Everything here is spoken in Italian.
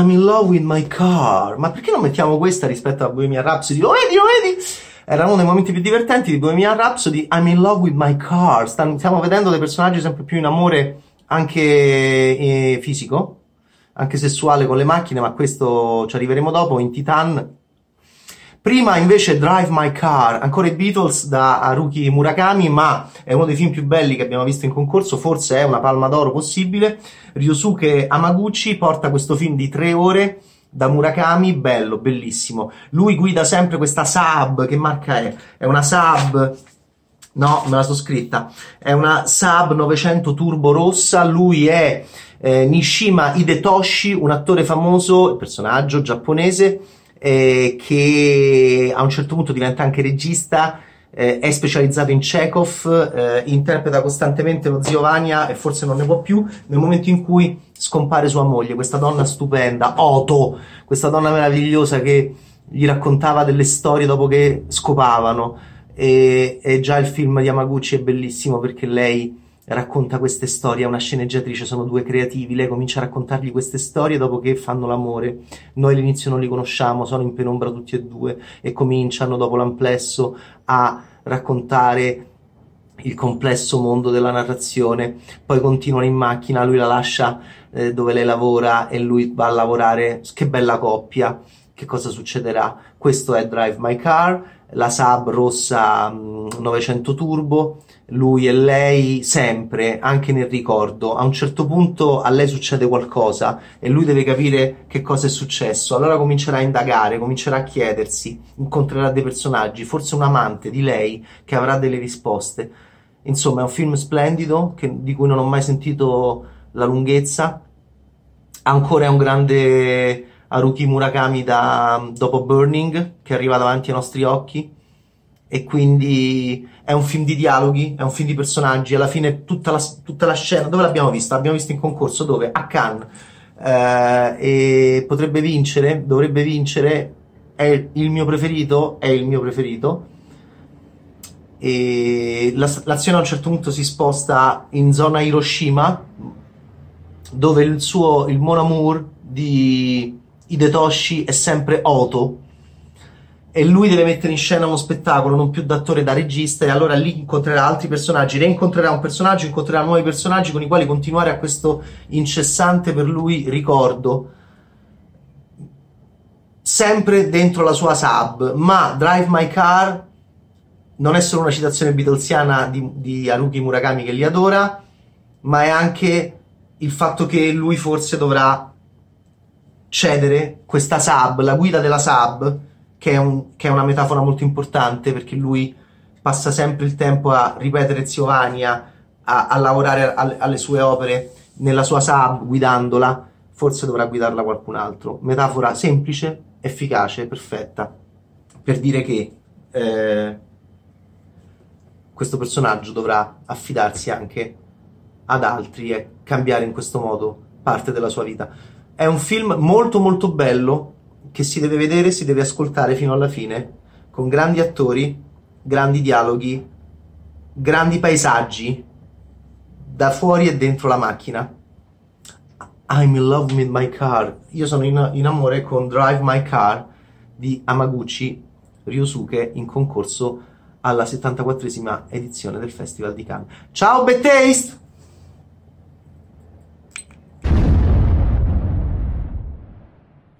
I'm in love with my car. Ma perché non mettiamo questa rispetto a Bohemian Rhapsody? Lo vedi, lo vedi? Era uno dei momenti più divertenti di Bohemian Rhapsody. I'm in love with my car. Stiamo vedendo dei personaggi sempre più in amore anche eh, fisico, anche sessuale con le macchine, ma questo ci arriveremo dopo. In Titan Prima invece Drive My Car, ancora i Beatles da Haruki Murakami, ma è uno dei film più belli che abbiamo visto in concorso, forse è una palma d'oro possibile. Ryosuke Amaguchi porta questo film di tre ore da Murakami, bello, bellissimo. Lui guida sempre questa Saab, che marca è? È una Saab No, me la so scritta. È una Saab 900 turbo rossa. Lui è eh, Nishima Hidetoshi, un attore famoso, personaggio giapponese eh, che a un certo punto diventa anche regista, eh, è specializzato in Chekhov, eh, interpreta costantemente lo zio Vania e forse non ne può più nel momento in cui scompare sua moglie, questa donna stupenda, Oto, questa donna meravigliosa che gli raccontava delle storie dopo che scopavano. E, e già il film di Yamaguchi è bellissimo perché lei racconta queste storie, è una sceneggiatrice, sono due creativi, lei comincia a raccontargli queste storie dopo che fanno l'amore. Noi all'inizio non li conosciamo, sono in penombra tutti e due e cominciano dopo l'amplesso a raccontare il complesso mondo della narrazione, poi continuano in macchina, lui la lascia eh, dove lei lavora e lui va a lavorare, che bella coppia, che cosa succederà? Questo è Drive My Car, la Saab rossa mh, 900 turbo, lui e lei sempre, anche nel ricordo. A un certo punto a lei succede qualcosa e lui deve capire che cosa è successo. Allora comincerà a indagare, comincerà a chiedersi, incontrerà dei personaggi, forse un amante di lei che avrà delle risposte. Insomma, è un film splendido che, di cui non ho mai sentito la lunghezza. Ancora è un grande Haruki Murakami da, dopo Burning che arriva davanti ai nostri occhi e quindi è un film di dialoghi, è un film di personaggi, alla fine tutta la, tutta la scena, dove l'abbiamo vista? L'abbiamo vista in concorso, dove? A Cannes, eh, e potrebbe vincere, dovrebbe vincere, è il mio preferito, è il mio preferito, e la, l'azione a un certo punto si sposta in zona Hiroshima, dove il suo, il Mon Amour di Hidetoshi è sempre Oto, e lui deve mettere in scena uno spettacolo non più da attore da regista e allora lì incontrerà altri personaggi, reincontrerà un personaggio, incontrerà nuovi personaggi con i quali continuare a questo incessante per lui ricordo. Sempre dentro la sua sub, ma Drive My Car non è solo una citazione beatlesiana di, di Haruki Murakami che li adora, ma è anche il fatto che lui forse dovrà cedere questa sub, la guida della sub, che è, un, che è, una metafora molto importante perché lui passa sempre il tempo a ripetere Zio Vania, a, a lavorare alle, alle sue opere nella sua sub guidandola, forse dovrà guidarla qualcun altro. Metafora semplice, efficace, perfetta, per dire che eh, questo personaggio dovrà affidarsi anche ad altri e cambiare in questo modo parte della sua vita. È un film molto molto bello, che si deve vedere, si deve ascoltare fino alla fine, con grandi attori, grandi dialoghi, grandi paesaggi, da fuori e dentro la macchina. I'm in love with my car. Io sono in, in amore con Drive My Car di Amaguchi Ryosuke in concorso alla 74esima edizione del Festival di Cannes. Ciao, Bad Taste!